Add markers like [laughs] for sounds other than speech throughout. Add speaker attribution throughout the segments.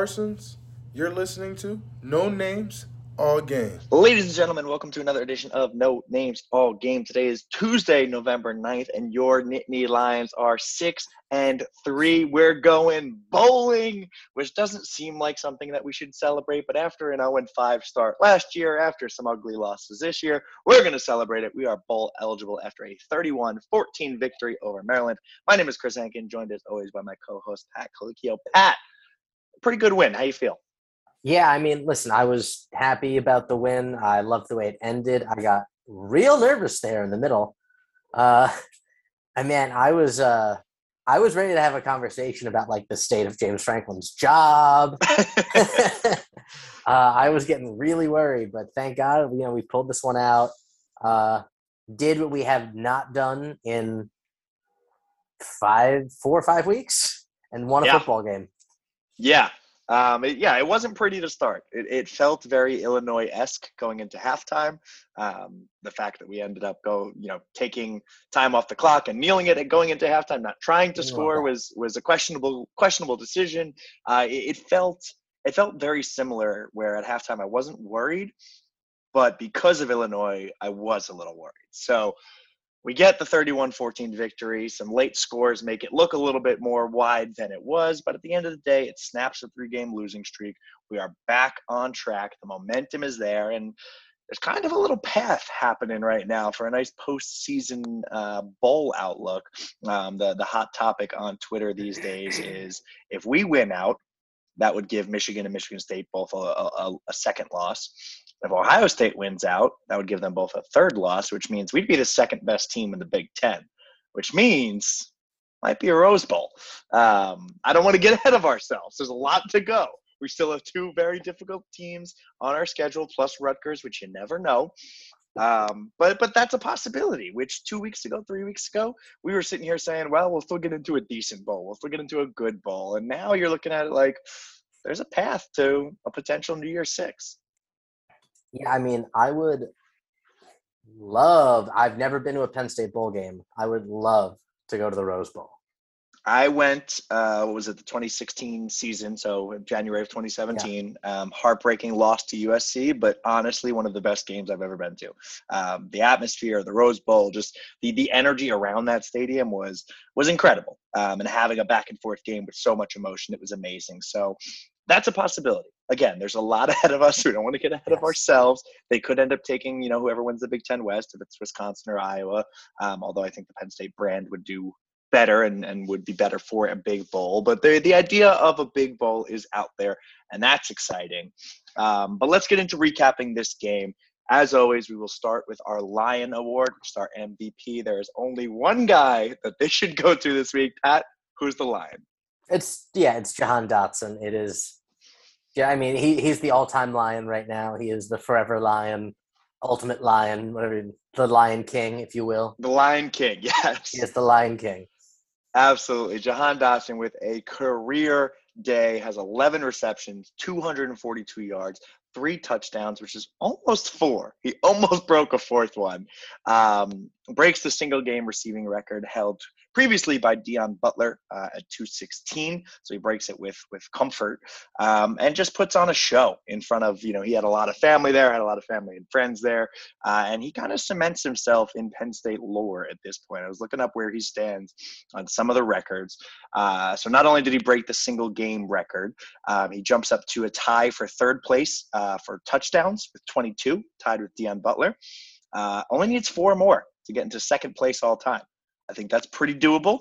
Speaker 1: Parsons. You're listening to No Names, All Game.
Speaker 2: Ladies and gentlemen, welcome to another edition of No Names, All Game. Today is Tuesday, November 9th, and your Nittany Lions are 6 and 3. We're going bowling, which doesn't seem like something that we should celebrate, but after an 0 5 start last year, after some ugly losses this year, we're going to celebrate it. We are bowl eligible after a 31 14 victory over Maryland. My name is Chris Hankin, joined as always by my co host, Pat Colicchio. Pat, pretty good win. How you feel?
Speaker 3: Yeah, I mean, listen, I was happy about the win. I loved the way it ended. I got real nervous there in the middle. Uh, [laughs] and man, I was uh, I was ready to have a conversation about like the state of James Franklin's job. [laughs] [laughs] uh, I was getting really worried, but thank God, you know, we pulled this one out. Uh, did what we have not done in five, four or five weeks, and won a
Speaker 2: Yeah.
Speaker 3: football game.
Speaker 2: Yeah. Um, it, yeah, it wasn't pretty to start. It, it felt very Illinois-esque going into halftime. Um, the fact that we ended up go, you know, taking time off the clock and kneeling it and going into halftime, not trying to score was was a questionable questionable decision. Uh, it, it felt it felt very similar. Where at halftime I wasn't worried, but because of Illinois, I was a little worried. So we get the 31-14 victory some late scores make it look a little bit more wide than it was but at the end of the day it snaps a three game losing streak we are back on track the momentum is there and there's kind of a little path happening right now for a nice postseason uh, bowl outlook. Um, the the hot topic on Twitter these days is if we win out, that would give Michigan and Michigan State both a, a, a second loss. If Ohio State wins out, that would give them both a third loss, which means we'd be the second best team in the Big Ten, which means might be a Rose Bowl. Um, I don't want to get [laughs] ahead of ourselves. There's a lot to go. We still have two very difficult teams on our schedule, plus Rutgers, which you never know. Um, but but that's a possibility. Which two weeks ago, three weeks ago, we were sitting here saying, "Well, we'll still get into a decent bowl. We'll still get into a good bowl." And now you're looking at it like there's a path to a potential New Year Six.
Speaker 3: Yeah, I mean, I would love. I've never been to a Penn State bowl game. I would love to go to the Rose Bowl.
Speaker 2: I went, uh, what was it, the 2016 season, so January of 2017. Um, heartbreaking loss to USC, but honestly, one of the best games I've ever been to. Um, the atmosphere, the Rose Bowl, just the the energy around that stadium was was incredible. Um, and having a back and forth game with so much emotion, it was amazing. So that's a possibility. Again, there's a lot [laughs] ahead of us. We don't want to get ahead of ourselves. They could end up taking, you know, whoever wins the Big Ten West, if it's Wisconsin or Iowa. Um, although I think the Penn State brand would do better and, and would be better for a big bowl. But the, the idea of a big bowl is out there, and that's exciting. Um, but let's get into recapping this game. As always, we will start with our Lion Award, which is our MVP. There is only one guy that they should go to this week. Pat, who's the Lion?
Speaker 3: It's yeah, it's Jahan Dotson. It is. Yeah, I mean, he he's the all-time lion right now. He is the forever lion, ultimate lion, whatever the Lion King, if you will.
Speaker 2: The Lion King, [laughs] yes.
Speaker 3: He is the Lion King.
Speaker 2: Absolutely. Jahan Dotson with a career day has 11 receptions, 242 yards, three touchdowns, which is almost four. He [laughs] almost broke a fourth one. Um, breaks the single game receiving record held previously by Deon Butler uh, at 216. So he breaks it with with comfort um, and just puts on a show in front of you know he had a lot of family there, had a lot of family and friends there, uh, and he kind of cements himself in Penn State lore at this point. I was looking up where he stands on some of the records. Uh, so not only did he break the single game record, um, he jumps up to a tie for third place uh, for touchdowns with 22, tied with Deon Butler. Uh, only needs four more to get into second place all time. I think that's pretty doable.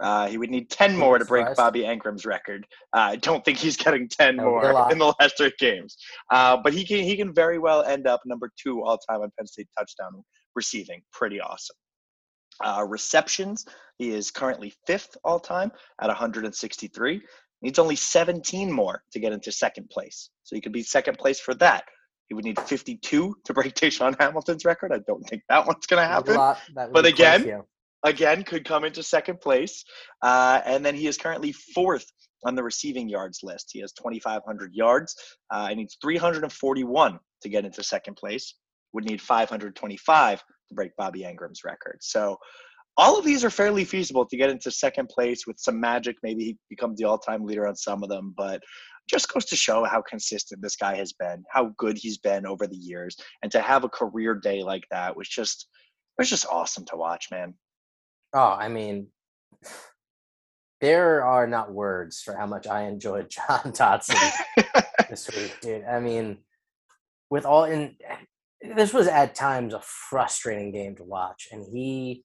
Speaker 2: Uh, he would need 10 more to break Bobby Engram's record. Uh, I don't think he's getting 10
Speaker 3: That would be a
Speaker 2: more in the last three games. Uh, but he can he can very well end up number two all time on Penn State touchdown receiving. Pretty awesome. Uh, receptions, he is currently fifth all time at 163. Needs only 17 more to get into second place. So he could be second place for that. He would need 52 to break DaeSean Hamilton's record. I don't think that one's going to happen But
Speaker 3: be quite a
Speaker 2: again. Again could come into second place uh, and then he is currently fourth on the receiving yards list. He has 2500 yards uh, and needs 341 to get into second place. Would need 525 to break bobby engram's record. So all of these are fairly feasible to get into second place with some magic. Maybe he becomes the all-time leader on some of them but just goes to show how consistent this guy has been, how good he's been over the years, and to have a career day like that was just was just awesome to watch, man.
Speaker 3: Oh, I mean, there are not words for how much I enjoyed [laughs] Jahan Dotson [laughs] this week, dude. I mean, with all in this was at times a frustrating game to watch, and he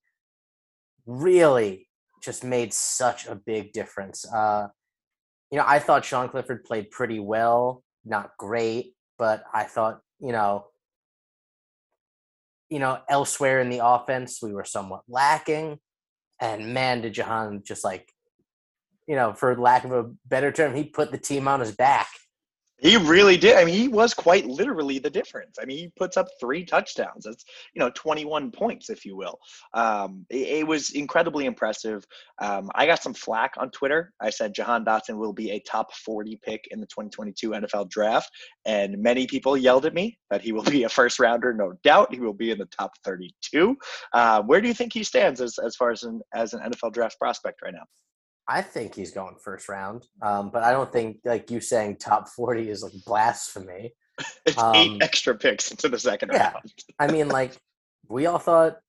Speaker 3: really just made such a big difference. Uh, you know, I thought Sean Clifford played pretty well, not great, but I thought, you know, you know, elsewhere in the offense, we were somewhat lacking. And man, did Jahan just like, you know, for lack of a better term, he put the team on his back
Speaker 2: he really did. I mean, he was quite literally the difference. I mean, he puts up three touchdowns. That's you know 21 points, if you will. Um, it, it, was incredibly impressive. Um, I got some flack on Twitter. I said Jahan Dotson will be a top 40 pick in the 2022 NFL Draft, and many people yelled at me that he will be a first rounder. No doubt, he will be in the top 32. Uh, where do you think he stands as as far as an as an NFL Draft prospect right now?
Speaker 3: I think he's going first round, um, but I don't think like you saying top forty is like blasphemy. [laughs]
Speaker 2: it's um, eight extra picks into the second yeah, round. [laughs]
Speaker 3: I mean, like we all thought,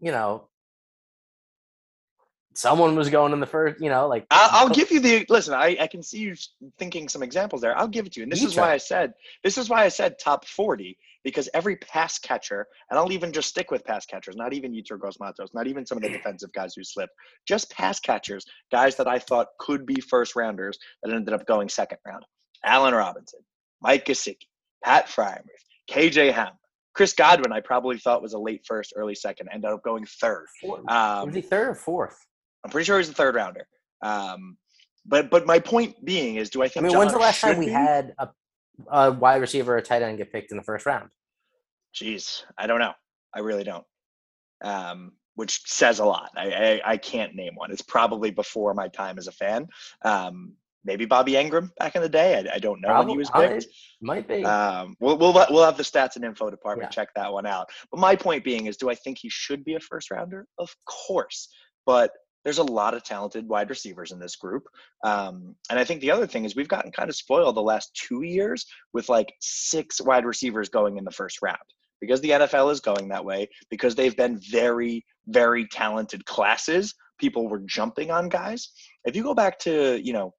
Speaker 3: you know, someone was going in the first. You know, like
Speaker 2: I'll, I'll [laughs] give you the listen. I, I can see you thinking some examples there. I'll give it to you. And this is why I said this is why I said top forty because every pass catcher, and I'll even just stick with pass catchers, not even Yetur Gross-Matos, not even some of the [laughs] defensive guys who slipped, just pass catchers, guys that I thought could be first rounders that ended up going second round. Allen Robinson, Mike Gesicki, Pat Freiermuth, KJ Ham, Chris Godwin, I probably thought was a late first, early second, ended up going third.
Speaker 3: Um, was he third or fourth?
Speaker 2: I'm pretty sure he's a third rounder. Um, but but my point being is, do I think?
Speaker 3: I mean, John when's the last time we be? had a a wide receiver or a tight end get picked in the first round?
Speaker 2: Jeez, I don't know. I really don't. Um, which says a lot. I, I, I can't name one. It's probably before my time as a fan. Um, maybe Bobby Engram back in the day. I, I don't know probably, when he was picked.
Speaker 3: might be.
Speaker 2: Um, we'll, we'll we'll have the stats and info department yeah. check that one out. But my point being is, do I think he should be a first rounder? Of course, but there's a lot of talented wide receivers in this group. Um, and I think the other thing is we've gotten kind of spoiled the last two years with like six wide receivers going in the first round because the NFL is going that way, because they've been very, very talented classes. People were jumping on guys. If you go back to, you know,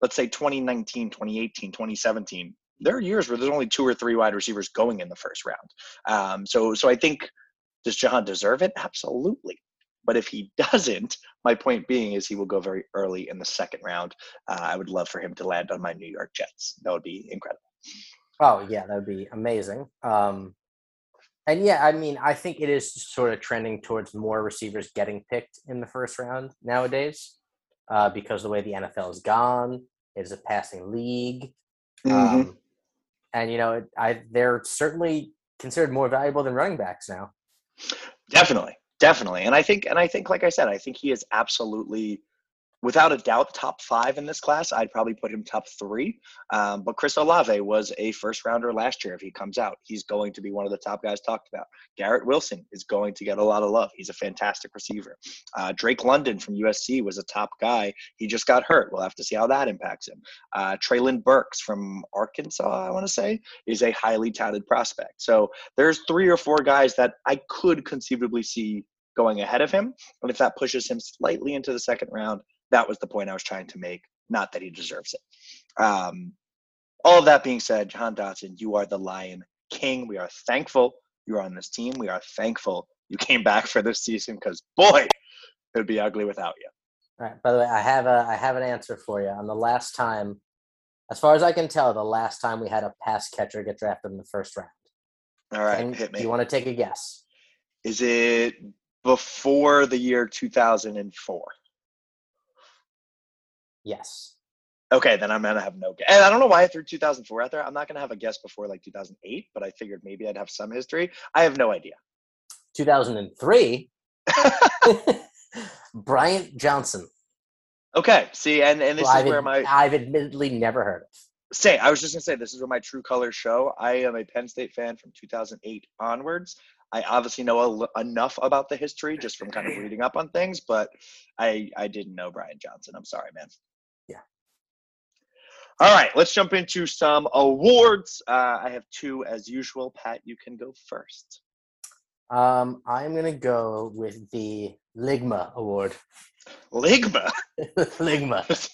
Speaker 2: let's say 2019, 2018, 2017, there are years where there's only two or three wide receivers going in the first round. Um, so, so I think does Jahan deserve it? Absolutely. But if he [laughs] doesn't, my point being is he will go very early in the second round. Uh, I would love for him to land on my New York Jets. That would be incredible.
Speaker 3: Oh yeah, that would be amazing. Um, and yeah, I mean, I think it is sort of trending towards more receivers getting picked in the first round nowadays, uh, because the way the NFL has gone, it is a passing league, mm-hmm. um, and you know, I they're certainly considered more valuable than running backs now.
Speaker 2: Definitely, Definitely. And I think, and I think, like I said, I think he is absolutely without a doubt, top five in this class. I'd probably put him top three. Um, but Chris Olave was a first rounder last year. If he comes out, he's going to be one of the top guys talked about. Garrett Wilson is going to get a lot of love. He's a fantastic receiver. Uh, Drake London from USC was a top guy. He just got hurt. We'll have to see how that impacts him. Uh, Treylon Burks from Arkansas, I want to say, is a highly touted prospect. So there's three or four guys that I could conceivably see going ahead of him. And if that pushes him slightly into the second round, that was the point I was trying to make. Not that he deserves it. Um, all of that being said, Jahan Dotson, you are the Lion King. We are thankful you're on this team. We are thankful you came back for this season because boy, it would be ugly without you.
Speaker 3: All right. By the way, I have a I have an answer for you. On the last time, as far as I can tell, the last time we had a pass catcher get drafted in the first round.
Speaker 2: All right, and hit me.
Speaker 3: You want to take a guess?
Speaker 2: Is it before the year 2004?
Speaker 3: Yes.
Speaker 2: Okay, then I'm gonna have no guess. And I don't know why I threw 2004 out there. I'm not gonna have a guess before like 2008, but I figured maybe I'd have some history. I have no idea.
Speaker 3: 2003. [laughs] [laughs] Bryant Johnson.
Speaker 2: Okay, see, and and this well, is I've where my
Speaker 3: I've admittedly never heard of.
Speaker 2: Say, I was just gonna say this is where my true colors show. I am a Penn State fan from 2008 onwards. I obviously know a, enough about the history just from kind of reading up on things, but I I didn't know Bryant Johnson. I'm sorry, man. All right, let's jump into some awards. Uh, I have two as usual. Pat, you can go first.
Speaker 3: Um, I'm gonna go with the Ligma Award.
Speaker 2: Ligma. [laughs] [laughs]
Speaker 3: Ligma.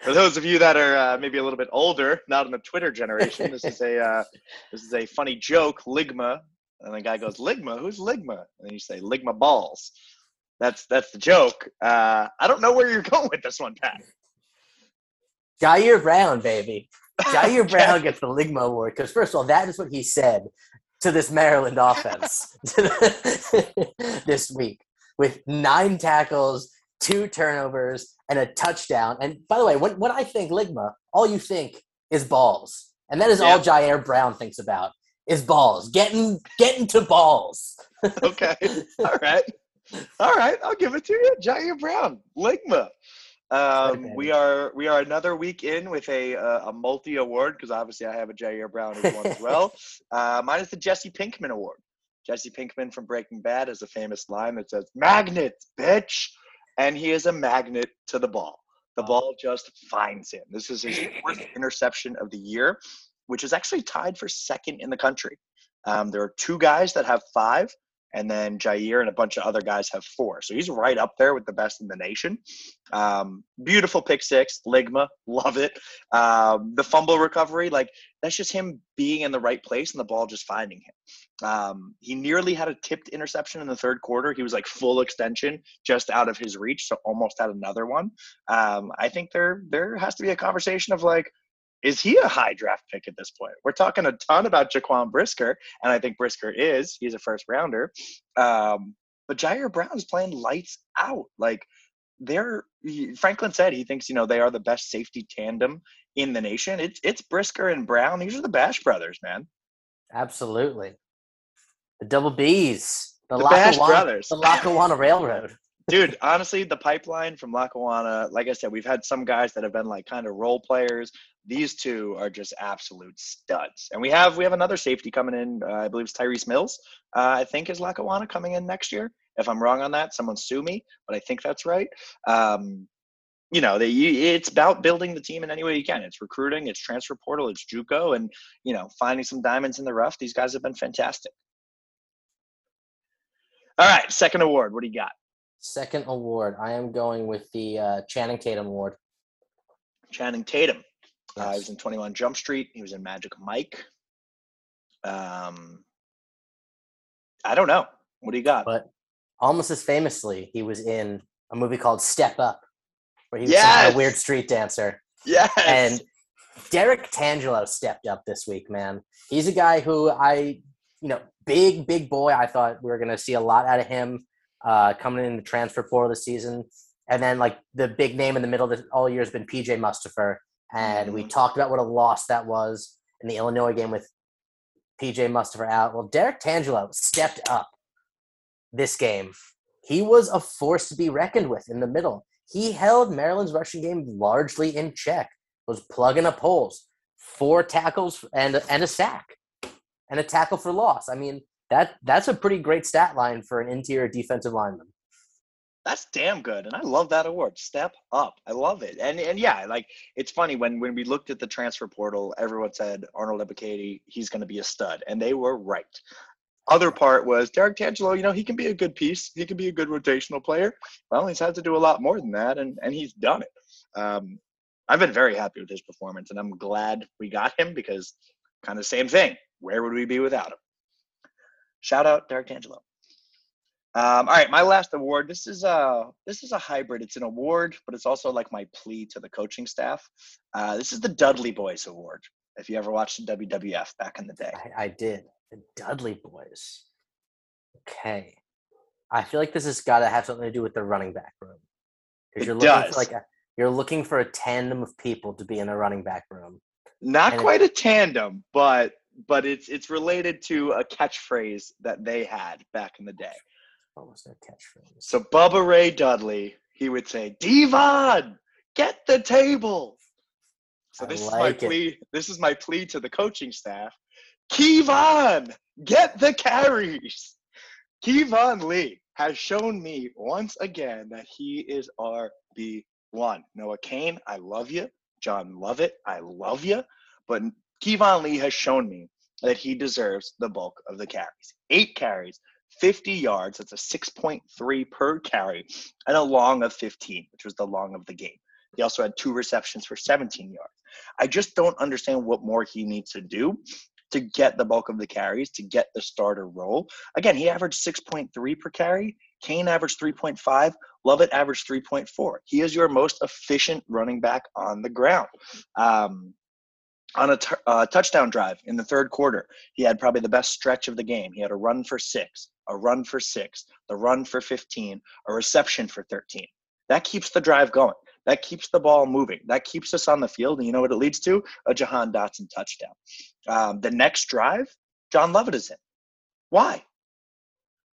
Speaker 2: For those of you that are uh, maybe a little bit older, not in the Twitter generation, this is a uh, [laughs] this is a funny joke. Ligma, and the guy goes, "Ligma, who's Ligma?" And then you say, "Ligma balls." That's that's the joke. Uh, I don't know where you're going with this one, Pat.
Speaker 3: Ji'Ayir Brown, baby. [laughs] Ji'Ayir Brown gets the Ligma Award because first of all, that is what he said to this Maryland [laughs] offense [laughs] this week with nine tackles, two turnovers, and a touchdown. And by the way, when, when I think Ligma, all you think is balls. And that is all Ji'Ayir Brown thinks about is balls. Getting getting to balls.
Speaker 2: okay. All right. All right. I'll give it to you. Ji'Ayir Brown. Ligma. Um, we are we are another week in with a uh, a multi award because obviously I have a Ji'Ayir Brown as one as [laughs] well. Uh, mine is the Jesse Pinkman Award. Jesse Pinkman from Breaking Bad has a famous line that says "Magnet, bitch," and he is a magnet to the ball. The ball just finds him. This is his fourth [laughs] interception of the year, which is actually tied for second in the country. Um, there are two guys that have five and then Jair and a bunch of other guys have four. So he's right up there with the best in the nation. Um, beautiful pick six, Ligma, [laughs] love it. Um, the fumble recovery, like that's just him being in the right place and the ball just finding him. Um, he nearly had a tipped interception in the third quarter. He was like full extension, just out of his reach, so almost had another one. Um, I think there there has to be a conversation of like is he a high draft pick at this point? We're talking a ton about Jaquan Brisker, and I think Brisker is. He's a first rounder. Um, but Jair Brown is playing lights out. Like they're Franklin said he thinks you know they are the best safety tandem in the nation. It's it's Brisker and Brown. These are the Bash brothers, man.
Speaker 3: Absolutely. The double B's.
Speaker 2: The, the Bash brothers.
Speaker 3: The Lackawanna Railroad
Speaker 2: dude honestly the pipeline from lackawanna like i said we've had some guys that have been like kind of role players. These two are just absolute studs. And we have we have another safety coming in uh, i believe it's tyrese mills. Uh, i think is lackawanna coming in next year. If i'm wrong on that someone sue me but i think that's right. Um, you know they, it's about building the team in any way you can. It's recruiting it's transfer portal it's juco and you know finding some diamonds in the rough. These guys have been fantastic. All right second award. What do you got
Speaker 3: Second award, I am going with the uh, Channing Tatum Award.
Speaker 2: Channing Tatum. Yes. Uh, he was in 21 Jump Street. He was in Magic Mike. Um, I don't know. What do you got?
Speaker 3: But almost as famously, he was in a movie called Step Up, where he was yes! a weird street dancer.
Speaker 2: Yes.
Speaker 3: And Derrick Tangelo stepped up this week, man. He's a guy who I, you know, big, big boy. I thought we were going to see a lot out of him uh, coming in the transfer portal this season. And then like the big name in the middle of the, all year has been PJ Mustipher. And mm-hmm. we talked about what a loss that was in the Illinois game with PJ Mustipher out. Well, Derrick Tangelo stepped up this game. He was a force to be reckoned with in the middle. He held Maryland's rushing game largely in check, was plugging up holes, four tackles and, and a sack, and a tackle for loss. I mean, that that's a pretty great stat line for an interior defensive lineman.
Speaker 2: That's damn good, and I love that award. Step up, I love it. And and yeah, like it's funny when when we looked at the transfer portal, everyone said Arnold Ebiketie, he's going to be a stud, and they were right. Other part was Derrick Tangelo. You know, he can be a good piece. He can be a good rotational player. Well, he's had to do a lot more than that, and and he's done it. Um, I've been very happy with his performance, and I'm glad we got him because kind of same thing. Where would we be without him? Shout out Derrick Tangelo. Um, all right, my last award. This is a this is a hybrid. It's an award, but it's also like my plea to the coaching staff. Uh, this is the Dudley Boys Award. If you ever watched the WWF back in the day,
Speaker 3: I, I did. The Dudley Boys. Okay, I feel like this has got to have something to do with the running back room.
Speaker 2: Because you're looking does.
Speaker 3: for like a you're looking for a tandem of people to be in a running back room.
Speaker 2: Not and quite it, a tandem, but but it's it's related to a catchphrase that they had back in the day.
Speaker 3: What was their catchphrase?
Speaker 2: So Bubba Ray Dudley, he would say, "D-Von, get the table." So this like is my it. plea. This is my plea to the coaching staff. Keyvone, get the carries. Keyvone Lee has shown me once again that he is our B1. Noah Cain, I love you, John Lovett, I love you, but Keyvone Lee has shown me that he deserves the bulk of the carries. Eight carries, 50 yards. That's a 6.3 per carry, and a long of 15, which was the long of the game. He also had two receptions for 17 yards. I just don't understand what more he needs to do to get the bulk of the carries, to get the starter role. Again, he averaged 6.3 per carry. Cain averaged 3.5. Lovett averaged 3.4. He is your most efficient running back on the ground. Um, on a t- uh, touchdown drive in the third quarter, he had probably the best stretch of the game. He had a run for six, a run for six, the run for 15, a reception for 13. That keeps the drive going. That keeps the ball moving. That keeps us on the field. And you know what it leads to? A Jahan Dotson touchdown. Um, the next drive, John Lovett is in. Why?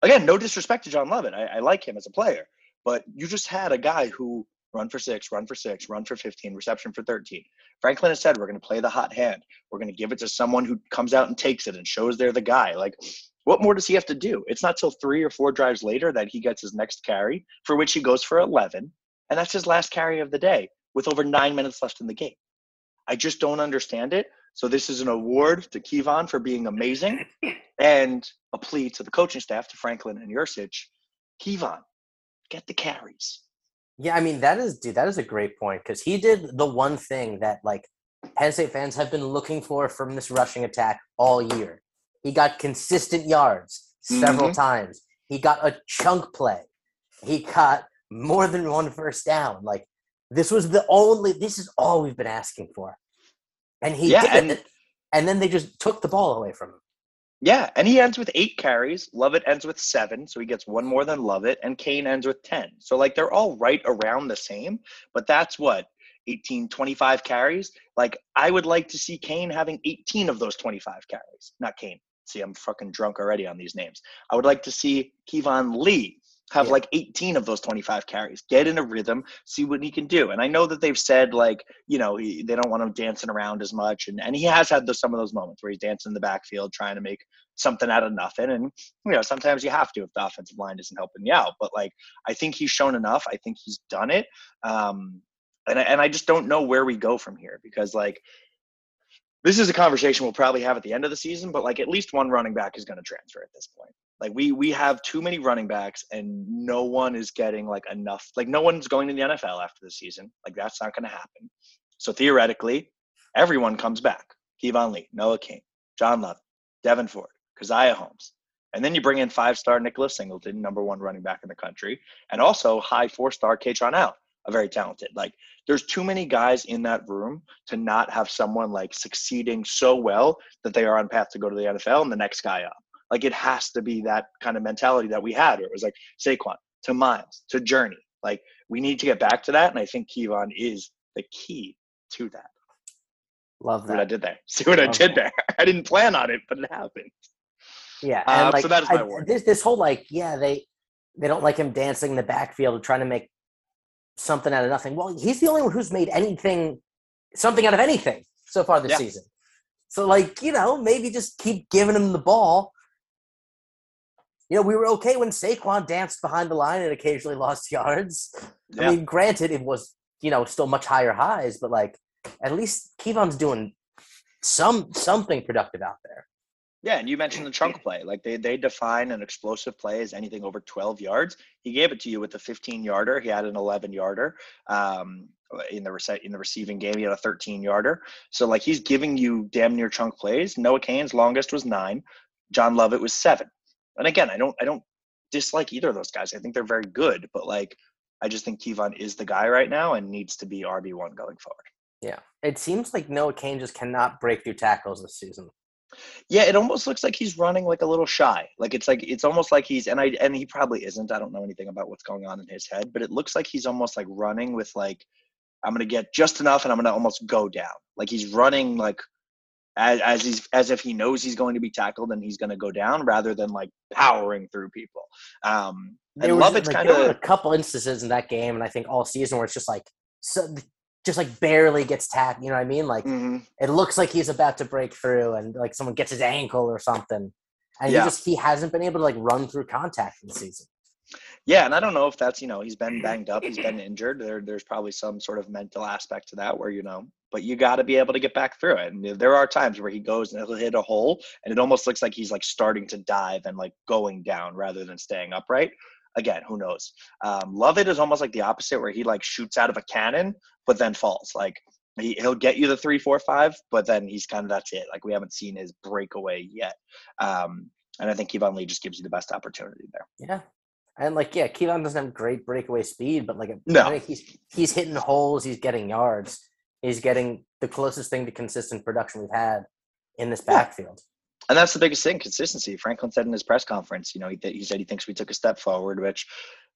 Speaker 2: Again, no disrespect to John Lovett. I, I like him as a player, but you just had a guy who run for six, run for six, run for 15, reception for 13. Franklin has said, we're going to play the hot hand. We're going to give it to someone who comes out and takes it and shows they're the guy. Like, what more does he have to do? It's not till three or four drives later that he gets his next carry, for which he goes for 11. And that's his last carry of the day with over nine minutes left in the game. I just don't understand it. So this is an award to Keyvone for being amazing [laughs] and a plea to the coaching staff, to Franklin and Yurcich. Keyvone, get the carries.
Speaker 3: Yeah, I mean that is dude, that is a great point because he did the one thing that like Penn State fans have been looking for from this rushing attack all year. He got consistent yards several
Speaker 2: Mhm.
Speaker 3: times. He got a chunk play. He got more than one first down. Like this was the only. This is all we've been asking for, and he
Speaker 2: Yeah,
Speaker 3: did
Speaker 2: and-
Speaker 3: it. And then they just took the ball away from him.
Speaker 2: Yeah, and he ends with eight carries. Lovett ends with seven, so he gets one more than Lovett, and Cain ends with 10. So, like, they're all right around the same, but that's what 18, 25 carries. Like, I would like to see Cain having 18 of those 25 carries. Not Cain. See, I'm fucking drunk already on these names. I would like to see Keyvone Lee have
Speaker 3: Yeah.
Speaker 2: like 18 of those 25 carries. Get in a rhythm, see what he can do. And I know that they've said like, you know, he, they don't want him dancing around as much, and and he has had those, some of those moments where he's dancing in the backfield trying to make something out of nothing. And you know, sometimes you have to if the offensive line isn't helping you out. But like, I think he's shown enough. I think he's done it. Um, and I, and I just don't know where we go from here because like. This is a conversation we'll probably have at the end of the season, but like at least one running back is going to transfer at this point. Like we we have too many running backs, and no one is getting like enough. Like no one's going to the NFL after the season. Like that's not going to happen. So theoretically, everyone comes back. Keyvone Lee, Noah King, John Love, Devin Ford, Caziah Holmes, and then you bring in five-star Nicholas Singleton, number one running back in the country, and also high four-star Kaytron Allen, a very talented. Like there's too many guys in that room to not have someone like succeeding so well that they are on path to go to the NFL and the next guy up. Like it has to be that kind of mentality that we had where it was like Saquon to Miles to Journey. Like we need to get back to that. And I think Keyvone is the key to that.
Speaker 3: Love
Speaker 2: See what I did there? [laughs] See what I did
Speaker 3: that.
Speaker 2: there? I didn't plan on it, but it happened.
Speaker 3: Yeah,
Speaker 2: Uh,
Speaker 3: and
Speaker 2: so
Speaker 3: like
Speaker 2: that is my
Speaker 3: I-
Speaker 2: award.
Speaker 3: this this whole like yeah they they don't like him dancing in the backfield trying to make something out of nothing. Well, he's the only one who's made anything something out of anything so far this
Speaker 2: Yeah.
Speaker 3: season. So like you know maybe just keep giving him the ball. You know we were okay when Saquon danced behind the line and occasionally lost [laughs] yards.
Speaker 2: Yeah.
Speaker 3: I mean, granted it was you know still much higher highs, but like at least Keyvone's doing some something productive out there.
Speaker 2: Yeah, and you mentioned the chunk play. Like they they define an explosive play as anything over 12 yards. He gave it to you with a 15 yarder. He had an 11 yarder um, in the rece- in the receiving game. He had a 13 yarder. So like he's giving you damn near chunk plays. Noah Cain's longest was nine. John Lovett was seven. And again, I don't I don't dislike either of those guys. I think they're very good, but like I just think Keyvone is the guy right now and needs to be RB one going forward.
Speaker 3: Yeah, it seems like Noah Cain just cannot break through tackles this season.
Speaker 2: Yeah, it almost looks like he's running like a little shy. Like it's like it's almost like he's and I and he probably isn't. I don't know anything about what's going on in his head, but it looks like he's almost like running with like I'm gonna get just enough and I'm gonna almost go down. Like he's running like as, as he's as if he knows he's going to be tackled and he's gonna go down rather than like powering through people. Um
Speaker 3: There
Speaker 2: and Lovett's
Speaker 3: like,
Speaker 2: kind of
Speaker 3: a couple instances in that game, and I think all season where it's just like, so, just like barely gets tapped. You know what I mean? Like
Speaker 2: Mhm.
Speaker 3: it looks like he's about to break through, and like someone gets his ankle or something, and
Speaker 2: Yeah.
Speaker 3: he just he hasn't been able to like run through contact this season.
Speaker 2: Yeah, and I don't know if that's you know he's been [clears throat] banged up, he's been injured. There, there's probably some sort of mental aspect to that where you know, but you got to be able to get back through it. And there are times where he goes and he'll hit a hole, and it almost looks like he's like starting to dive and like going down rather than staying upright. Again, who knows? Um, Lovett is almost like the opposite, where he like shoots out of a cannon but then falls. Like he, he'll get you the three, four, five, but then he's kind of that's it. Like we haven't seen his breakaway yet. Um, and I think Keyvone Lee just gives you the best opportunity there.
Speaker 3: Yeah. And like, yeah, Keyvone doesn't have great breakaway speed, but like,
Speaker 2: No.
Speaker 3: He's he's hitting holes, he's getting yards, he's getting the closest thing to consistent production we've had in this
Speaker 2: Yeah.
Speaker 3: backfield.
Speaker 2: And that's the biggest thing, consistency. Franklin said in his press conference, you know, he, he said he thinks we took a step forward, which,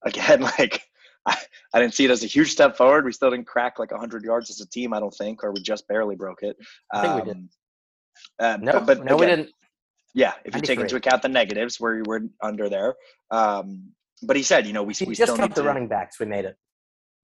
Speaker 2: again, [laughs] like I, I didn't see it as a huge step forward. We still didn't crack like 100 yards as a team, I don't think, or we just barely broke it.
Speaker 3: I think we did.
Speaker 2: Um, uh,
Speaker 3: No,
Speaker 2: but, but
Speaker 3: no, we didn't.
Speaker 2: Yeah, if you take into account the negatives where we were under there. Um, but he said, you know, we,
Speaker 3: you
Speaker 2: we
Speaker 3: just
Speaker 2: still
Speaker 3: count the
Speaker 2: to,
Speaker 3: running backs, we made it.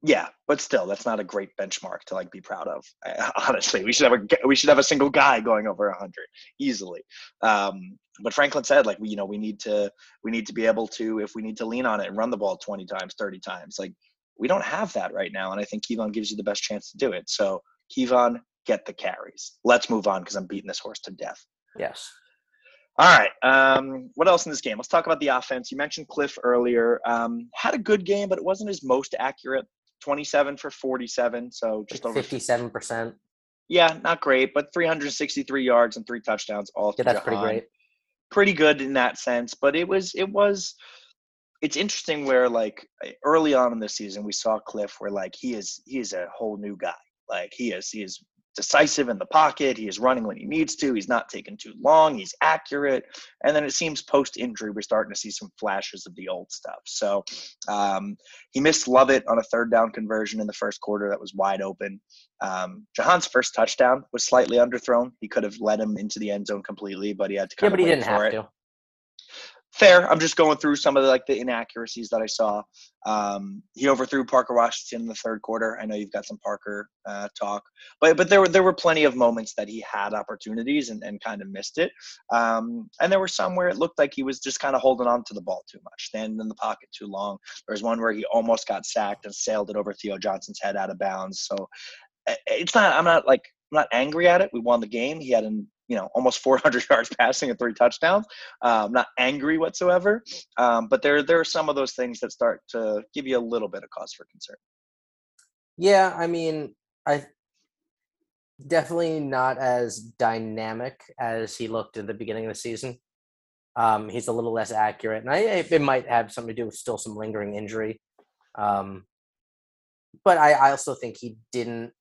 Speaker 2: Yeah, but still, that's not a great benchmark to like be proud of. [laughs] Honestly, we should have a we should have a single guy going over hundred easily. Um, but Franklin said, like we you know we need to we need to be able to if we need to lean on it and run the ball twenty times, thirty times. Like we don't have that right now, and I think Keyvone gives you the best chance to do it. So Keyvone, get the carries. Let's move on because I'm beating this horse to death.
Speaker 3: Yes.
Speaker 2: All right. Um, what else in this game? Let's talk about the offense. You mentioned Cliff earlier. Um, had a good game, but it wasn't his most accurate. 27 for 47, so just over.
Speaker 3: Fifty-seven percent.
Speaker 2: Yeah, not great, but 363 yards and three touchdowns. All
Speaker 3: Yeah, that's pretty great.
Speaker 2: Pretty good in that sense, but it was it was. It's interesting where like early on in the season we saw Cliff where like he is he is a whole new guy. Like he is he is decisive in the pocket. He is running when he needs to. He's not taking too long. He's accurate. And then it seems post injury, we're starting to see some flashes of the old stuff. So um, he missed Lovett on a third down conversion in the first quarter that was wide open. Um, Jahan's first touchdown was slightly underthrown. He could have led him into the end zone completely, but he had to
Speaker 3: Yeah, but he didn't
Speaker 2: for
Speaker 3: have
Speaker 2: it
Speaker 3: to.
Speaker 2: Fair. I'm just going through some of the, like the inaccuracies that I saw. Um, he overthrew Parker Washington in the third quarter. I know you've got some Parker uh, talk, but but there were there were plenty of moments that he had opportunities and, and kind of missed it. Um, and there were some where it looked like he was just kind of holding on to the ball too much, standing in the pocket too long. There was one where he almost got sacked and sailed it over Theo Johnson's head out of bounds. So uh, it's not. I'm not like I'm not angry at it. We won the game. He had an you know almost 400 [laughs] yards passing and three touchdowns. I'm not angry whatsoever, um, but there there are some of those things that start to give you a little bit of cause for concern.
Speaker 3: Yeah, I mean, I definitely not as dynamic as he looked at the beginning of the season. Um, he's a little less accurate, and I it might have something to do with still some lingering injury. Um, but I, I also think he didn't.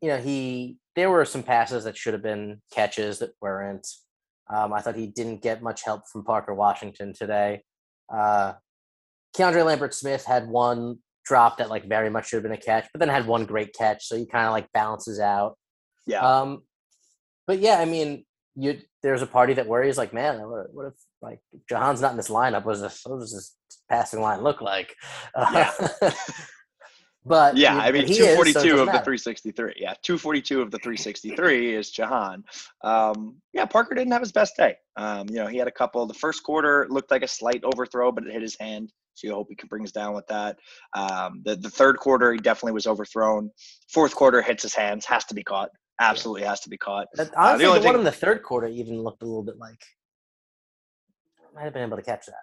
Speaker 3: You know, he there were some passes that should have been catches that weren't. Um, I thought he didn't get much help from Parker Washington today. Uh, Keandre Lambert Smith had one drop that like very much should have been a catch, but then had one great catch, so he kind of like balances out.
Speaker 2: Yeah,
Speaker 3: Um, but yeah, I mean, you there's a party that worries like, man, what, what if like Jahan's not in this lineup? What does this what does this passing line look like? Uh, [laughs] but
Speaker 2: yeah.
Speaker 3: you-
Speaker 2: I mean,
Speaker 3: but he is, so
Speaker 2: 242 of the 363. Yeah, 242 of the 363 is Jahan. Um, yeah, Parker didn't have his best day. Um, you know, he had a couple. The first quarter looked like a slight overthrow, but it hit his hand. So you hope he can bring us down with that. Um, the the third quarter, he definitely was overthrown. Fourth quarter hits his hands, has to be caught. Absolutely has to be caught.
Speaker 3: But
Speaker 2: Uh,
Speaker 3: honestly,
Speaker 2: the only
Speaker 3: the one
Speaker 2: thing-
Speaker 3: in the third quarter even looked a little bit like might have been able to catch that.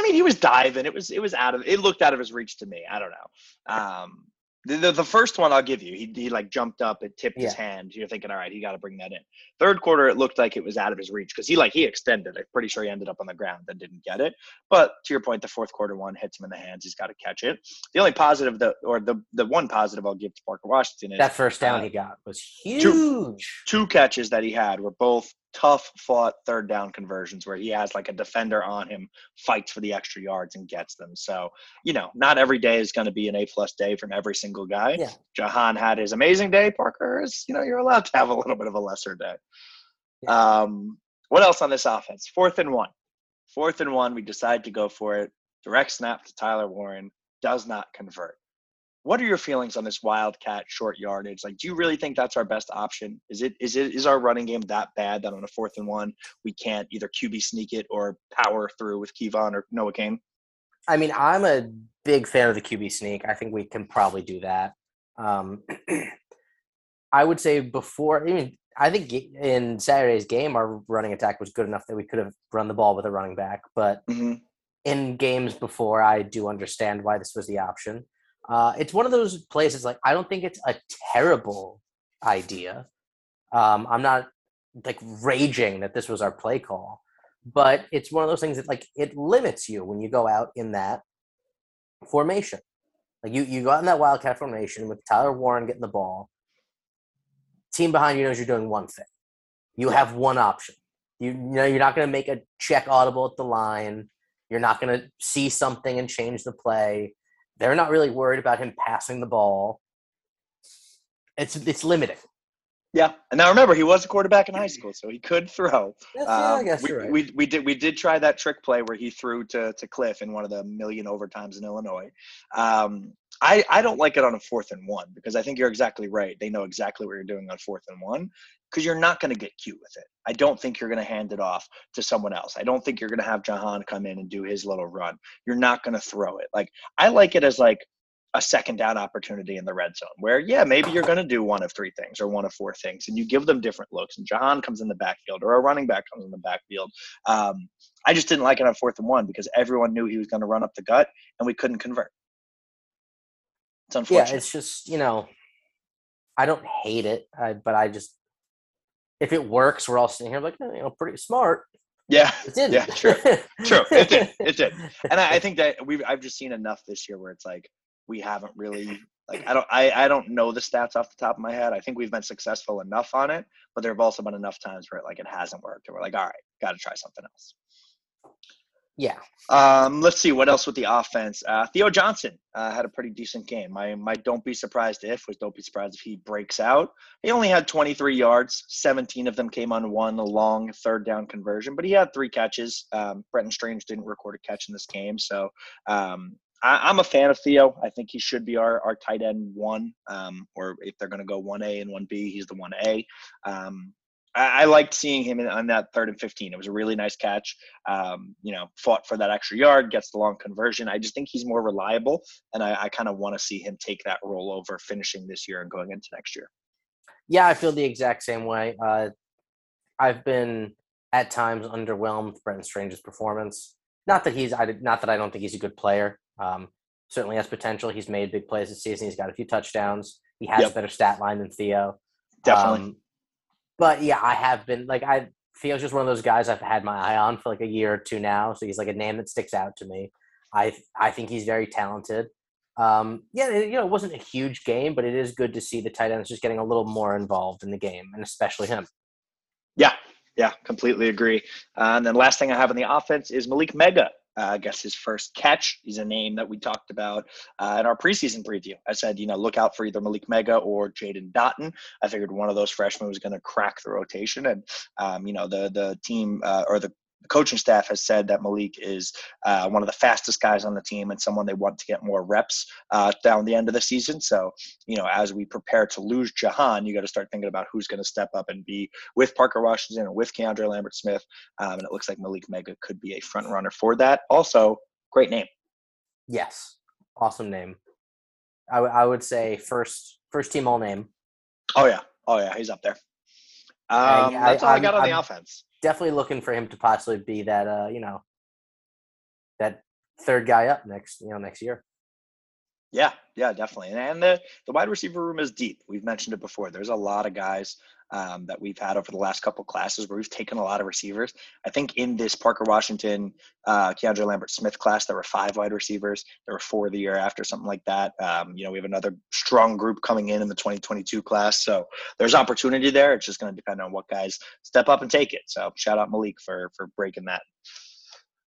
Speaker 2: I mean, he was diving. It was it was out of it looked out of his reach to me. I don't know. Um, the, the, the first one I'll give you, he, he like jumped up, it tipped his
Speaker 3: Yeah.
Speaker 2: hand. You're thinking, all right, he got to bring that in. Third quarter, it looked like it was out of his reach because he like he extended. I'm pretty sure he ended up on the ground and didn't get it. But to your point, the fourth quarter one hits him in the hands. He's got to catch it. The only positive that, or the the one positive I'll give to Parker Washington is
Speaker 3: That first down
Speaker 2: uh,
Speaker 3: he got was huge.
Speaker 2: two catches that he had were both tough fought third down conversions where he has like a defender on him, fights for the extra yards and gets them. So, you know, not every day is going to be an A plus day from every single guy.
Speaker 3: Yeah.
Speaker 2: Jahan had his amazing day. Parker is, you know, you're allowed to have a little bit of a lesser day. Um, what else on this offense? Fourth and one. Fourth and one, we decide to go for it. Direct snap to Tyler Warren does not convert. What are your feelings on this wildcat short yardage? Like, do you really think that's our best option? Is it is it is our running game that bad that on a fourth and one we can't either QB sneak it or power through with Keyvone or Noah Cain?
Speaker 3: I mean, I'm a big fan of the QB sneak. I think we can probably do that. Um, [clears throat] I would say before, I mean, I think in Saturday's game, our running attack was good enough that we could have run the ball with a running back. But
Speaker 2: hmm
Speaker 3: in games before, I do understand why this was the option. Uh, it's one of those places like I don't think it's a terrible idea. Um, I'm not like raging that this was our play call, but it's one of those things that like it limits you when you go out in that formation. Like you, you go out in that wildcat formation with Tyler Warren getting the ball. Team behind you knows you're doing one thing. You have one option. You, you know you're not going to make a check audible at the line. You're not going to see something and change the play. They're not really worried about him passing the ball. It's it's limiting.
Speaker 2: Yeah, and now remember, he was a quarterback in high [clears throat] school, so he could throw.
Speaker 3: That's, yeah, I
Speaker 2: Um,
Speaker 3: guess
Speaker 2: we,
Speaker 3: right.
Speaker 2: we we did we did try that trick play where he threw to to Cliff in one of the million overtimes in Illinois. Um, I I don't like it on a fourth and one because I think you're exactly right. They know exactly what you're doing on fourth and one because you're not going to get cute with it. I don't think you're going to hand it off to someone else. I don't think you're going to have Jahan come in and do his little run. You're not going to throw it. Like I like it as like a second down opportunity in the red zone where yeah maybe you're going to do one of three things or one of four things and you give them different looks and jahan comes in the backfield or a running back comes in the backfield um, i just didn't like it on fourth and one because everyone knew he was going to run up the gut and we couldn't convert it's unfortunate.
Speaker 3: yeah, it's just you know, I don't hate it, I, but I just if it works, we're all sitting here like eh, you know pretty smart.
Speaker 2: yeah
Speaker 3: It didn't.
Speaker 2: Yeah, true. True. It did. [laughs] It did. and I, I think that we've I've just seen enough this year where it's like we haven't really like I don't I, I don't know the stats off the top of my head. I think we've been successful enough on it, but there have also been enough times where like it hasn't worked and we're like, all right, gotta try something else.
Speaker 3: Yeah,
Speaker 2: Um, let's see what else with the offense. Uh, Theo Johnson uh, had a pretty decent game. My my don't be surprised if was don't be surprised if he breaks out. He only had 23 yards. 17 of them came on one long third down conversion, but he had three catches. Um, Brenton Strange didn't record a catch in this game, so um, I, I'm a fan of Theo. I think he should be our our tight end one, um, or if they're going to go one A and one B, he's the one A. Um, I, I liked seeing him in, on that third and 15. It was a really nice catch. Um, you know, fought for that extra yard, gets the long conversion. I just think he's more reliable, and I, I kind of want to see him take that role over finishing this year and going into next year.
Speaker 3: yeah, I feel the exact same way. Uh, I've been at times underwhelmed with Brenton Strange's performance. Not that he's I did- not that I don't think he's a good player. Um, certainly has potential. He's made big plays this season. He's got a few touchdowns. He has
Speaker 2: Yep.
Speaker 3: a better stat line than Theo.
Speaker 2: Definitely.
Speaker 3: Um, but yeah, I have been like I Theo's just one of those guys I've had my eye on for like a year or two now. So he's like a name that sticks out to me. I I think he's very talented. Um, yeah, you know, it wasn't a huge game, but it is good to see the tight ends just getting a little more involved in the game, and especially him.
Speaker 2: Yeah, yeah, completely agree. Uh, and then last thing I have on the offense is Malick Meiga. Uh, I guess his first catch. He's a name that we talked about uh, in our preseason preview. I said, you know, look out for either Malick Meiga or Jaden Dottin. I figured one of those freshmen was going to crack the rotation, and um, you know, the the team uh, or the coaching staff has said that Malick is uh, one of the fastest guys on the team and someone they want to get more reps uh, down the end of the season. So, you know, as we prepare to lose Jahan, you got to start thinking about who's going to step up and be with Parker Washington and with Keandre Lambert Smith. Um, and it looks like Malick Meiga could be a front runner for that. Also, great name.
Speaker 3: Yes, awesome name. I, w- I would say first first team all name.
Speaker 2: Oh yeah, oh yeah, he's up there. Um,
Speaker 3: I-
Speaker 2: that's all I,
Speaker 3: I'm-
Speaker 2: got on the
Speaker 3: I'm-
Speaker 2: offense.
Speaker 3: Definitely looking for him to possibly be that uh, you know that third guy up next you know next year.
Speaker 2: Yeah, yeah, definitely. And, and the, the wide receiver room is deep. We've mentioned it before. There's a lot of guys um, that we've had over the last couple classes where we've taken a lot of receivers. I think in this Parker Washington, uh, Keandre Lambert Smith class, there were five wide receivers. There were four the year after, something like that. Um, you know, we have another strong group coming in in the 2022 class. So there's opportunity there. It's just going to depend on what guys step up and take it. So shout out Malick for for breaking that.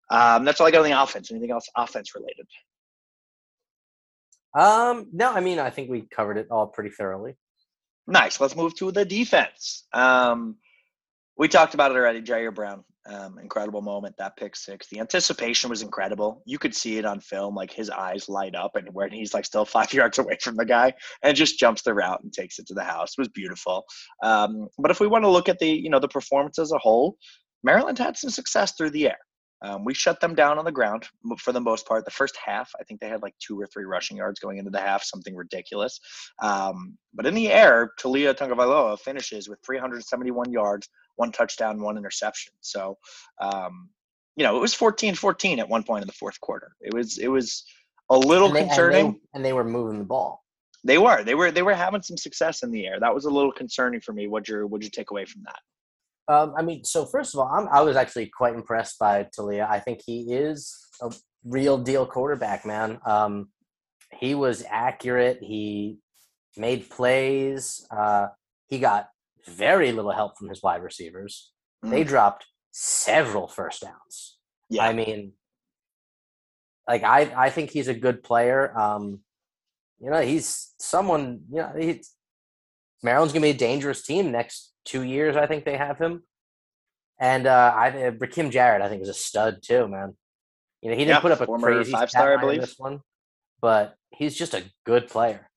Speaker 2: Um, that's all I got on the offense. Anything else offense related?
Speaker 3: Um, no, I mean I think we covered it all pretty thoroughly.
Speaker 2: Nice. Let's move to the defense. Um, we talked about it already. Jair Brown, um, incredible moment. That pick six. The anticipation was incredible. You could see it on film, like his eyes light up, and when he's like still [laughs] five yards away from the guy, and just jumps the route and takes it to the house. It was beautiful. Um, but if we want to look at the you know the performance as a whole, Maryland had some success through the air. Um, we shut them down on the ground for the most part. The first half, I think they had like two or three rushing yards going into the half, something ridiculous. Um, but in the air, Taulia Tagovailoa finishes with 371 yards, one touchdown, one interception. So, um, you know, it was 14-14 at one point in the fourth quarter. It was it was a little
Speaker 3: and they,
Speaker 2: concerning.
Speaker 3: And they, and they were moving the ball.
Speaker 2: They were. They were. They were having some success in the air. That was a little concerning for me. What your What'd you take away from that?
Speaker 3: Um, I mean, so first of all, I'm, I was actually quite impressed by Talia. I think he is a real deal quarterback, man. Um, he was accurate. He made plays. Uh, he got very little help from his wide receivers. Mm. They dropped several first downs. Yeah. I mean, like I, I think he's a good player. Um, you know, he's someone. You know, he's Maryland's gonna be a dangerous team next two years. I think they have him, and uh, I Rakim Jarrett I think is a stud too, man. You know, he didn't
Speaker 2: yeah,
Speaker 3: put up a crazy
Speaker 2: five star, I believe,
Speaker 3: this one, but he's just a good player.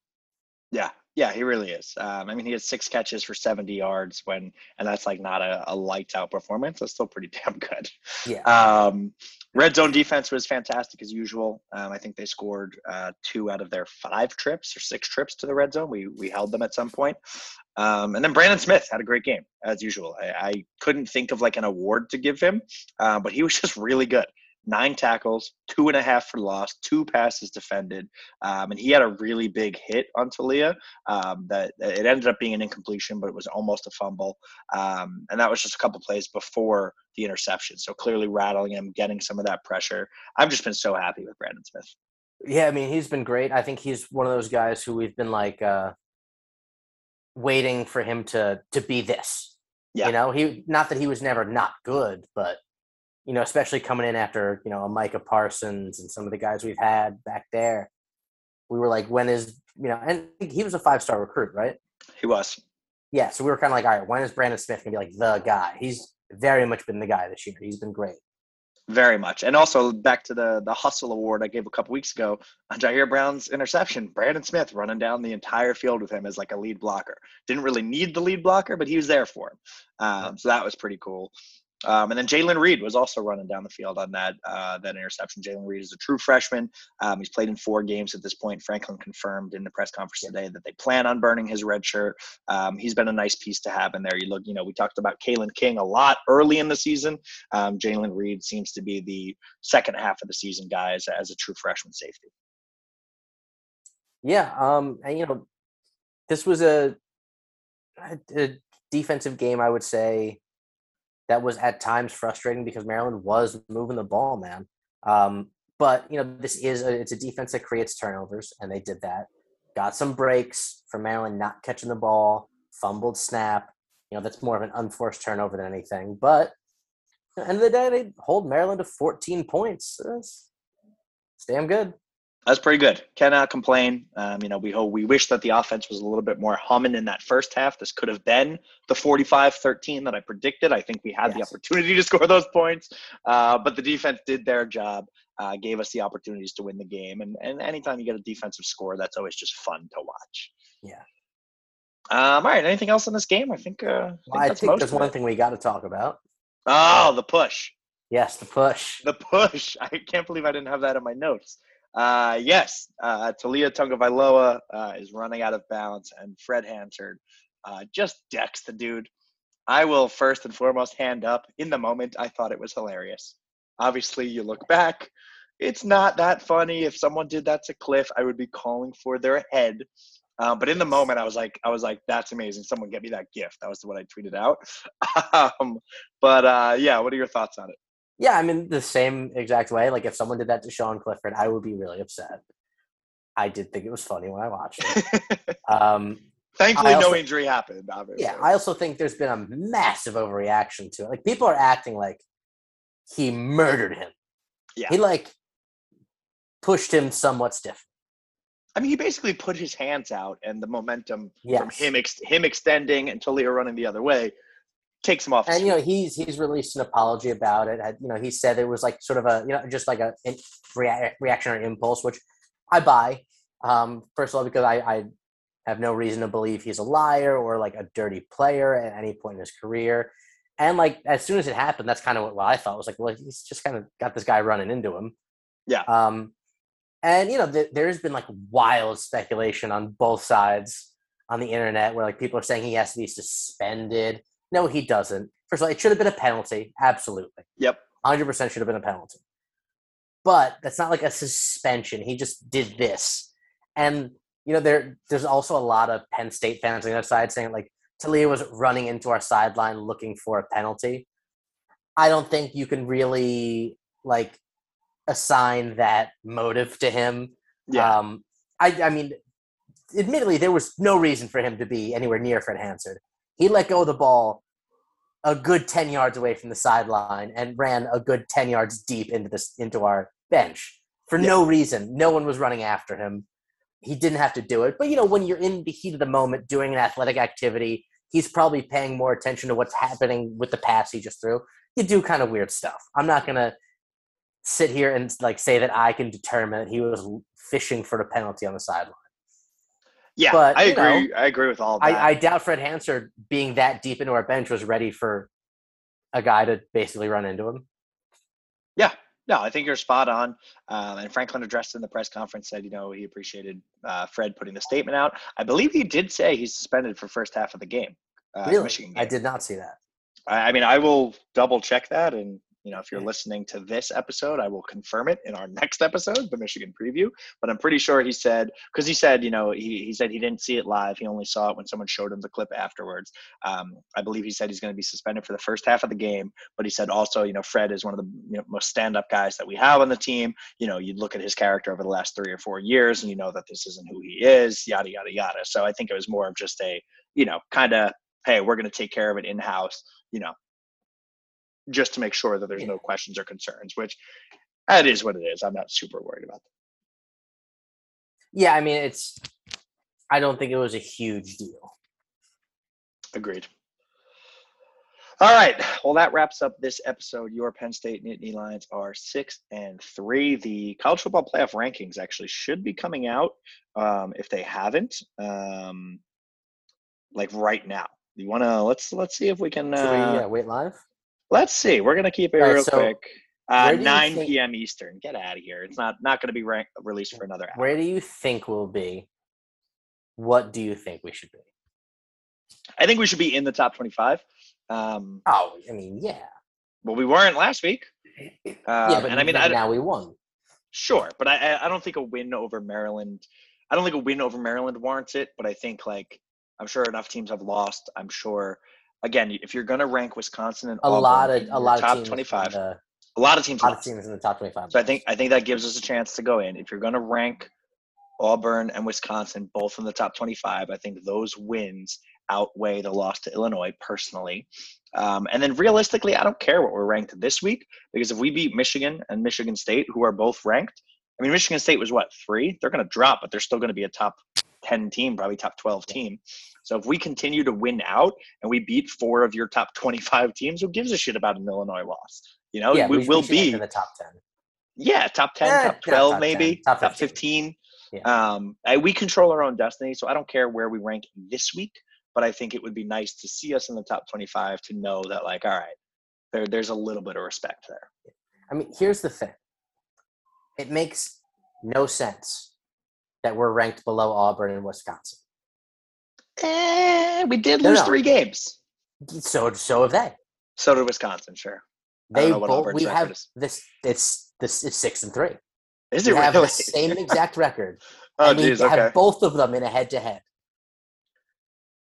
Speaker 2: Yeah, yeah, he really is. Um, I mean, he had six catches for 70 yards when, and that's like not a, a lights out performance. That's still pretty [laughs] damn good.
Speaker 3: Yeah.
Speaker 2: Um, red zone defense was fantastic as usual. Um, I think they scored uh, two out of their five trips or six trips to the red zone. We we held them at some point. Um, and then Brandon Smith had a great game as usual. I, I couldn't think of like an award to give him, uh, but he was [laughs] just really good nine tackles, two and a half for loss, two passes defended, um, and he had a really big hit on Talia. Um, that it ended up being an incompletion, but it was almost a fumble, um, and that was just a couple plays before the interception. So clearly rattling him, getting some of that pressure. I've just been so happy with Brandon Smith.
Speaker 3: Yeah, I mean he's been great. I think he's one of those guys who we've been like uh, waiting for him to to be this. Yeah. You know, he not that he was never not good, but you know, especially coming in after, you know, a Micah Parsons and some of the guys we've had back there. We were like, when is, you know, and he was a five star recruit, right?
Speaker 2: He was.
Speaker 3: Yeah. So we were kind of like, all right, when is Brandon Smith going to be like the guy? He's very much been the guy this year. He's been great.
Speaker 2: Very much. And also back to the the hustle award I gave a couple weeks ago on Ji'Ayir Brown's interception. Brandon Smith running down the entire field with him as like a lead blocker. Didn't really need the lead blocker, but he was there for him. Um, so that was pretty cool. Um, and then Jaylen Reed was also running down the field on that uh, that interception. Jaylen Reed is a true freshman. Um, he's played in four games at this point. Franklin confirmed in the press conference today that they plan on burning his red shirt. Um, he's been a nice piece to have in there. You look, you know, we talked about Kalen King a lot early in the season. Um, Jaylen Reed seems to be the second half of the season guy as, as a true freshman safety.
Speaker 3: Yeah, um, and you know, this was a, a defensive game. I would say that was at times frustrating because Maryland was moving the ball, man. Um, but you know, this is a, it's a defense that creates turnovers, and they did that. Got some breaks for Maryland not catching the ball, fumbled snap. You know, that's more of an unforced turnover than anything. But at the end of the day, they hold Maryland to 14 points. It's, it's damn good
Speaker 2: that's pretty good. Cannot complain. Um, you know, we hope we wish that the offense was a little bit more humming in that first half. This could have been the 45-13 that I predicted. I think we had yes. the opportunity to [laughs] score those points, uh, but the defense did their job, uh, gave us the opportunities to win the game. And and anytime you get a defensive score, that's always just fun to watch.
Speaker 3: Yeah.
Speaker 2: Um, all right. Anything else in this game? I think. Uh, I think,
Speaker 3: well, I think there's one thing we got to talk about.
Speaker 2: Oh, the push.
Speaker 3: Yes, the push.
Speaker 2: The push. [laughs] I can't believe I didn't have that in my notes. Uh, yes, uh, Taulia Tagovailoa uh, is running out of bounds, and Fred Hansard uh, just decks the dude. I will first and foremost hand up. In the moment, I thought it was hilarious. Obviously, you look back, it's not that funny. If someone did that to Cliff, I would be calling for their head. Uh, but in the moment, I was like, I was like, that's amazing. Someone get me that gift. That was what I tweeted out. [laughs] um, but uh, yeah, what are your thoughts on it?
Speaker 3: Yeah, I mean the same exact way. Like if someone did that to Sean Clifford, I would be really upset. I did think it was funny when I watched it. [laughs] um,
Speaker 2: Thankfully, also, no injury happened. Obviously.
Speaker 3: Yeah, I also think there's been a massive overreaction to it. Like people are acting like he murdered him.
Speaker 2: Yeah,
Speaker 3: he like pushed him somewhat stiff.
Speaker 2: I mean, he basically put his hands out, and the momentum
Speaker 3: yes.
Speaker 2: from him ex- him extending until Leo running the other way takes him off.
Speaker 3: And you know, he's he's released an apology about it. You know, he said it was like sort of a you know just like a rea- reactionary impulse, which I buy. Um, first of all, because I, I have no reason to believe he's a liar or like a dirty player at any point in his career. And like as soon as it happened, that's kind of what, what I thought was like, well, he's just kind of got this guy running into him.
Speaker 2: Yeah.
Speaker 3: Um, and you know, th- there's been like wild speculation on both sides on the internet where like people are saying he has to be suspended. No, he doesn't. First of all, it should have been a penalty. Absolutely.
Speaker 2: Yep.
Speaker 3: 100% should have been a penalty. But that's not like a suspension. He just did this. And, you know, there there's also a lot of Penn State fans on the other side saying, like, Talia was running into our sideline looking for a penalty. I don't think you can really, like, assign that motive to him.
Speaker 2: Yeah.
Speaker 3: Um, I, I mean, admittedly, there was no reason for him to be anywhere near Fred Hansard. He let go of the ball a good 10 yards away from the sideline and ran a good 10 yards deep into this into our bench for no reason. No one was running after him. He didn't have to do it. But you know, when you're in the heat of the moment doing an athletic activity, he's probably paying more attention to what's happening with the pass he just threw. You do kind of weird stuff. I'm not gonna sit here and like say that I can determine that he was fishing for the penalty on the sideline.
Speaker 2: Yeah,
Speaker 3: but,
Speaker 2: I agree. I agree with all of that.
Speaker 3: I, I doubt Fred Hansard being that deep into our bench was ready for a guy to basically run into him.
Speaker 2: Yeah, no, I think you're spot on. Um, and Franklin addressed in the press conference said, you know, he appreciated uh, Fred putting the statement out. I believe he did say he's suspended for first half of the game. Uh,
Speaker 3: really?
Speaker 2: Michigan
Speaker 3: I did not see that.
Speaker 2: I, I mean, I will double check that, and you know, if you're listening to this episode, I will confirm it in our [laughs] next episode, the Michigan preview. But I'm pretty sure he said because he said, you know, he, he said he didn't see it live. He only saw it when someone showed him the clip afterwards. Um, I believe he said he's going to be suspended for the first half of the game. But he said also, you know, Fred is one of the you know, most stand-up guys that we have on the team. You know, you'd look at his character over the last three or four years, and you know that this isn't who he is. Yada yada yada. So I think it was more of just a, you know, kind of, hey, we're going to take care of it in house. You know, just to make sure that there's no questions or concerns, which that is what it is. I'm not super worried about that.
Speaker 3: Yeah, I mean, it's. I don't think it was a huge deal.
Speaker 2: Agreed. All right. Well, that wraps up this episode. Your Penn State Nittany Lions are six and three. The college football playoff rankings actually should be coming out um, if they haven't, um, like right now. You want to let's let's see if we can.
Speaker 3: Should we
Speaker 2: Uh,
Speaker 3: uh, wait live?
Speaker 2: Let's see. We're gonna keep it
Speaker 3: right,
Speaker 2: real
Speaker 3: so
Speaker 2: quick. Uh,
Speaker 3: where do you
Speaker 2: 9
Speaker 3: think-
Speaker 2: p.m. Eastern. Get out of here. It's not not going to be rank, released for another hour.
Speaker 3: Where do you think we'll be? What do you think we should be?
Speaker 2: I think we should be in the top 25. Um,
Speaker 3: Oh, I mean, yeah,
Speaker 2: well, we weren't last week.
Speaker 3: yeah,
Speaker 2: Um,
Speaker 3: but
Speaker 2: and I mean, I,
Speaker 3: now we won.
Speaker 2: sure, but I- I don't think a win over Maryland. I don't think a win over Maryland warrants it. But I think like I'm sure enough teams have lost. I'm sure. Again, if you're going to rank Wisconsin and
Speaker 3: A
Speaker 2: Auburn
Speaker 3: lot of a lot
Speaker 2: top
Speaker 3: of teams.
Speaker 2: 25, a lot of teams
Speaker 3: a lot of teams in the top twenty-five.
Speaker 2: So I think I think that gives us a chance to go in. If you're going to rank Auburn and Wisconsin both in the top 25, I think those wins outweigh the loss to Illinois personally. Um, and then realistically, I don't care what we're ranked this week because if we beat Michigan and Michigan State, who are both ranked, I mean Michigan State was what three? They're going to drop, but they're still going to be a top 10 team, probably top 12 team. So if we continue to win out and we beat four of your top 25 teams, who gives a shit about an Illinois loss? You know,
Speaker 3: yeah,
Speaker 2: we,
Speaker 3: we,
Speaker 2: will
Speaker 3: we
Speaker 2: be
Speaker 3: in the top ten.
Speaker 2: yeah, top 10,
Speaker 3: Eh,
Speaker 2: top 12,
Speaker 3: top
Speaker 2: maybe,
Speaker 3: 10, top
Speaker 2: top
Speaker 3: 15.
Speaker 2: 15.
Speaker 3: Yeah.
Speaker 2: Um, I, we control our own destiny, so I don't care where we rank this week, but I think it would be nice to see us in the top 25 to know that, like, all right, there, there's a little bit of respect there.
Speaker 3: I mean, here's the thing. It makes no sense that we're ranked below Auburn and Wisconsin.
Speaker 2: Eh, we did lose
Speaker 3: no.
Speaker 2: three games.
Speaker 3: So so have they.
Speaker 2: So did Wisconsin, sure.
Speaker 3: They both. We have
Speaker 2: is.
Speaker 3: this. It's this. It's six and three.
Speaker 2: Is
Speaker 3: We
Speaker 2: it
Speaker 3: have the same exact record. [laughs]
Speaker 2: oh,
Speaker 3: and we
Speaker 2: geez, okay.
Speaker 3: have both of them in a head-to-head.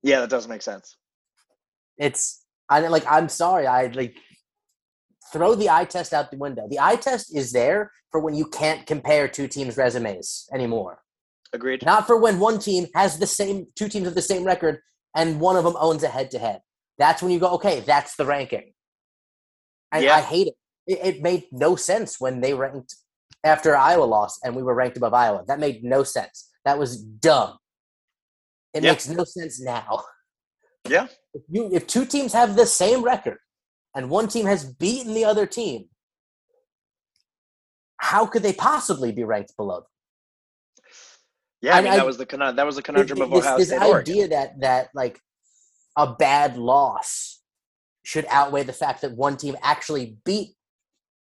Speaker 2: Yeah, that does make sense.
Speaker 3: It's I like. I'm sorry. I like throw the eye test out the window. The eye test is there for when you can't compare two teams' resumes anymore.
Speaker 2: Agreed.
Speaker 3: Not for when one team has the same two teams with the same record and one of them owns a head to head. That's when you go, okay, that's the ranking. And
Speaker 2: Yeah.
Speaker 3: I hate it. it. It made no sense when they ranked after Iowa lost and we were ranked above Iowa. That made no sense. That was dumb. It
Speaker 2: Yeah.
Speaker 3: makes no sense now. [laughs]
Speaker 2: Yeah.
Speaker 3: If you if two teams have the same record and one team has beaten the other team, how could they possibly be ranked below them?
Speaker 2: Yeah, I mean,
Speaker 3: I-
Speaker 2: that was the conun- that was the conundrum of
Speaker 3: this,
Speaker 2: Ohio
Speaker 3: this
Speaker 2: State, Oregon.
Speaker 3: idea that that like a bad loss should outweigh the fact that one team actually beat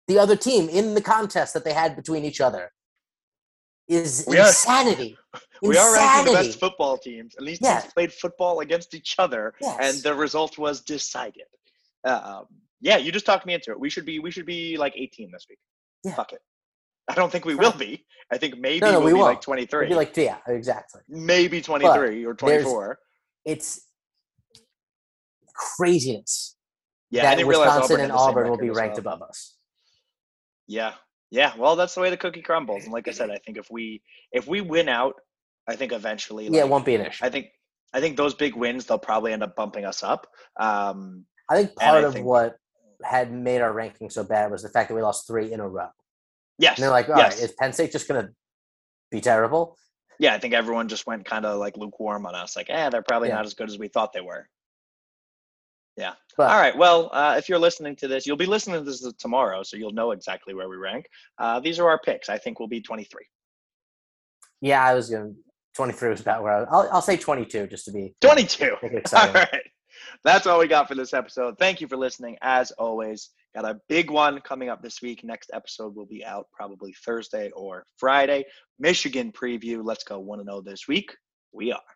Speaker 3: the other team in the contest that they had between each other. Is
Speaker 2: We are-
Speaker 3: insanity. [laughs]
Speaker 2: We are ranking the
Speaker 3: Insanity.
Speaker 2: best football teams, and these
Speaker 3: Yeah.
Speaker 2: teams played football against each other, and the result was decided. Um, yeah, you just talked me into it. We should be we should be like 18 this week.
Speaker 3: Yeah.
Speaker 2: Fuck it. I don't think we will be. I think maybe
Speaker 3: No, no,
Speaker 2: we'll
Speaker 3: we
Speaker 2: be like
Speaker 3: won't.
Speaker 2: 23.
Speaker 3: It'd be like, yeah, exactly.
Speaker 2: maybe 23 or 24.
Speaker 3: It's craziness
Speaker 2: Yeah, I
Speaker 3: that Wisconsin
Speaker 2: Auburn
Speaker 3: and
Speaker 2: had the same
Speaker 3: Auburn will be ranked
Speaker 2: well.
Speaker 3: above us.
Speaker 2: Yeah, yeah. Well, that's the way the cookie crumbles. And like I said, I think if we if we win out, I think eventually,
Speaker 3: yeah, it won't be an issue.
Speaker 2: I think I think those big wins they'll probably end up bumping us up. Um,
Speaker 3: I think part
Speaker 2: I
Speaker 3: of
Speaker 2: think-
Speaker 3: what had made our ranking so bad was the fact that we lost three in a row.
Speaker 2: Yes,
Speaker 3: And they're like, all right,
Speaker 2: yes.
Speaker 3: is Penn State just going to be terrible?
Speaker 2: yeah. I think everyone just went kind of like lukewarm on us. Like, eh, they're probably
Speaker 3: Yeah.
Speaker 2: not as good as we thought they were.
Speaker 3: But
Speaker 2: All right. Well, uh, if you're listening to this, you'll be listening to this tomorrow, so you'll know exactly where we rank. Uh, these are our picks. I think we'll be 23.
Speaker 3: yeah, I was going to. 23 was about where I was. I'll, I'll say 22 just to be
Speaker 2: 22.
Speaker 3: make [laughs] it
Speaker 2: All right. That's all we got for this episode. Thank you for listening. As always, got a big one coming up this week. Next episode will be out probably Thursday or Friday. Michigan preview. Let's go 1 0 this week. We are.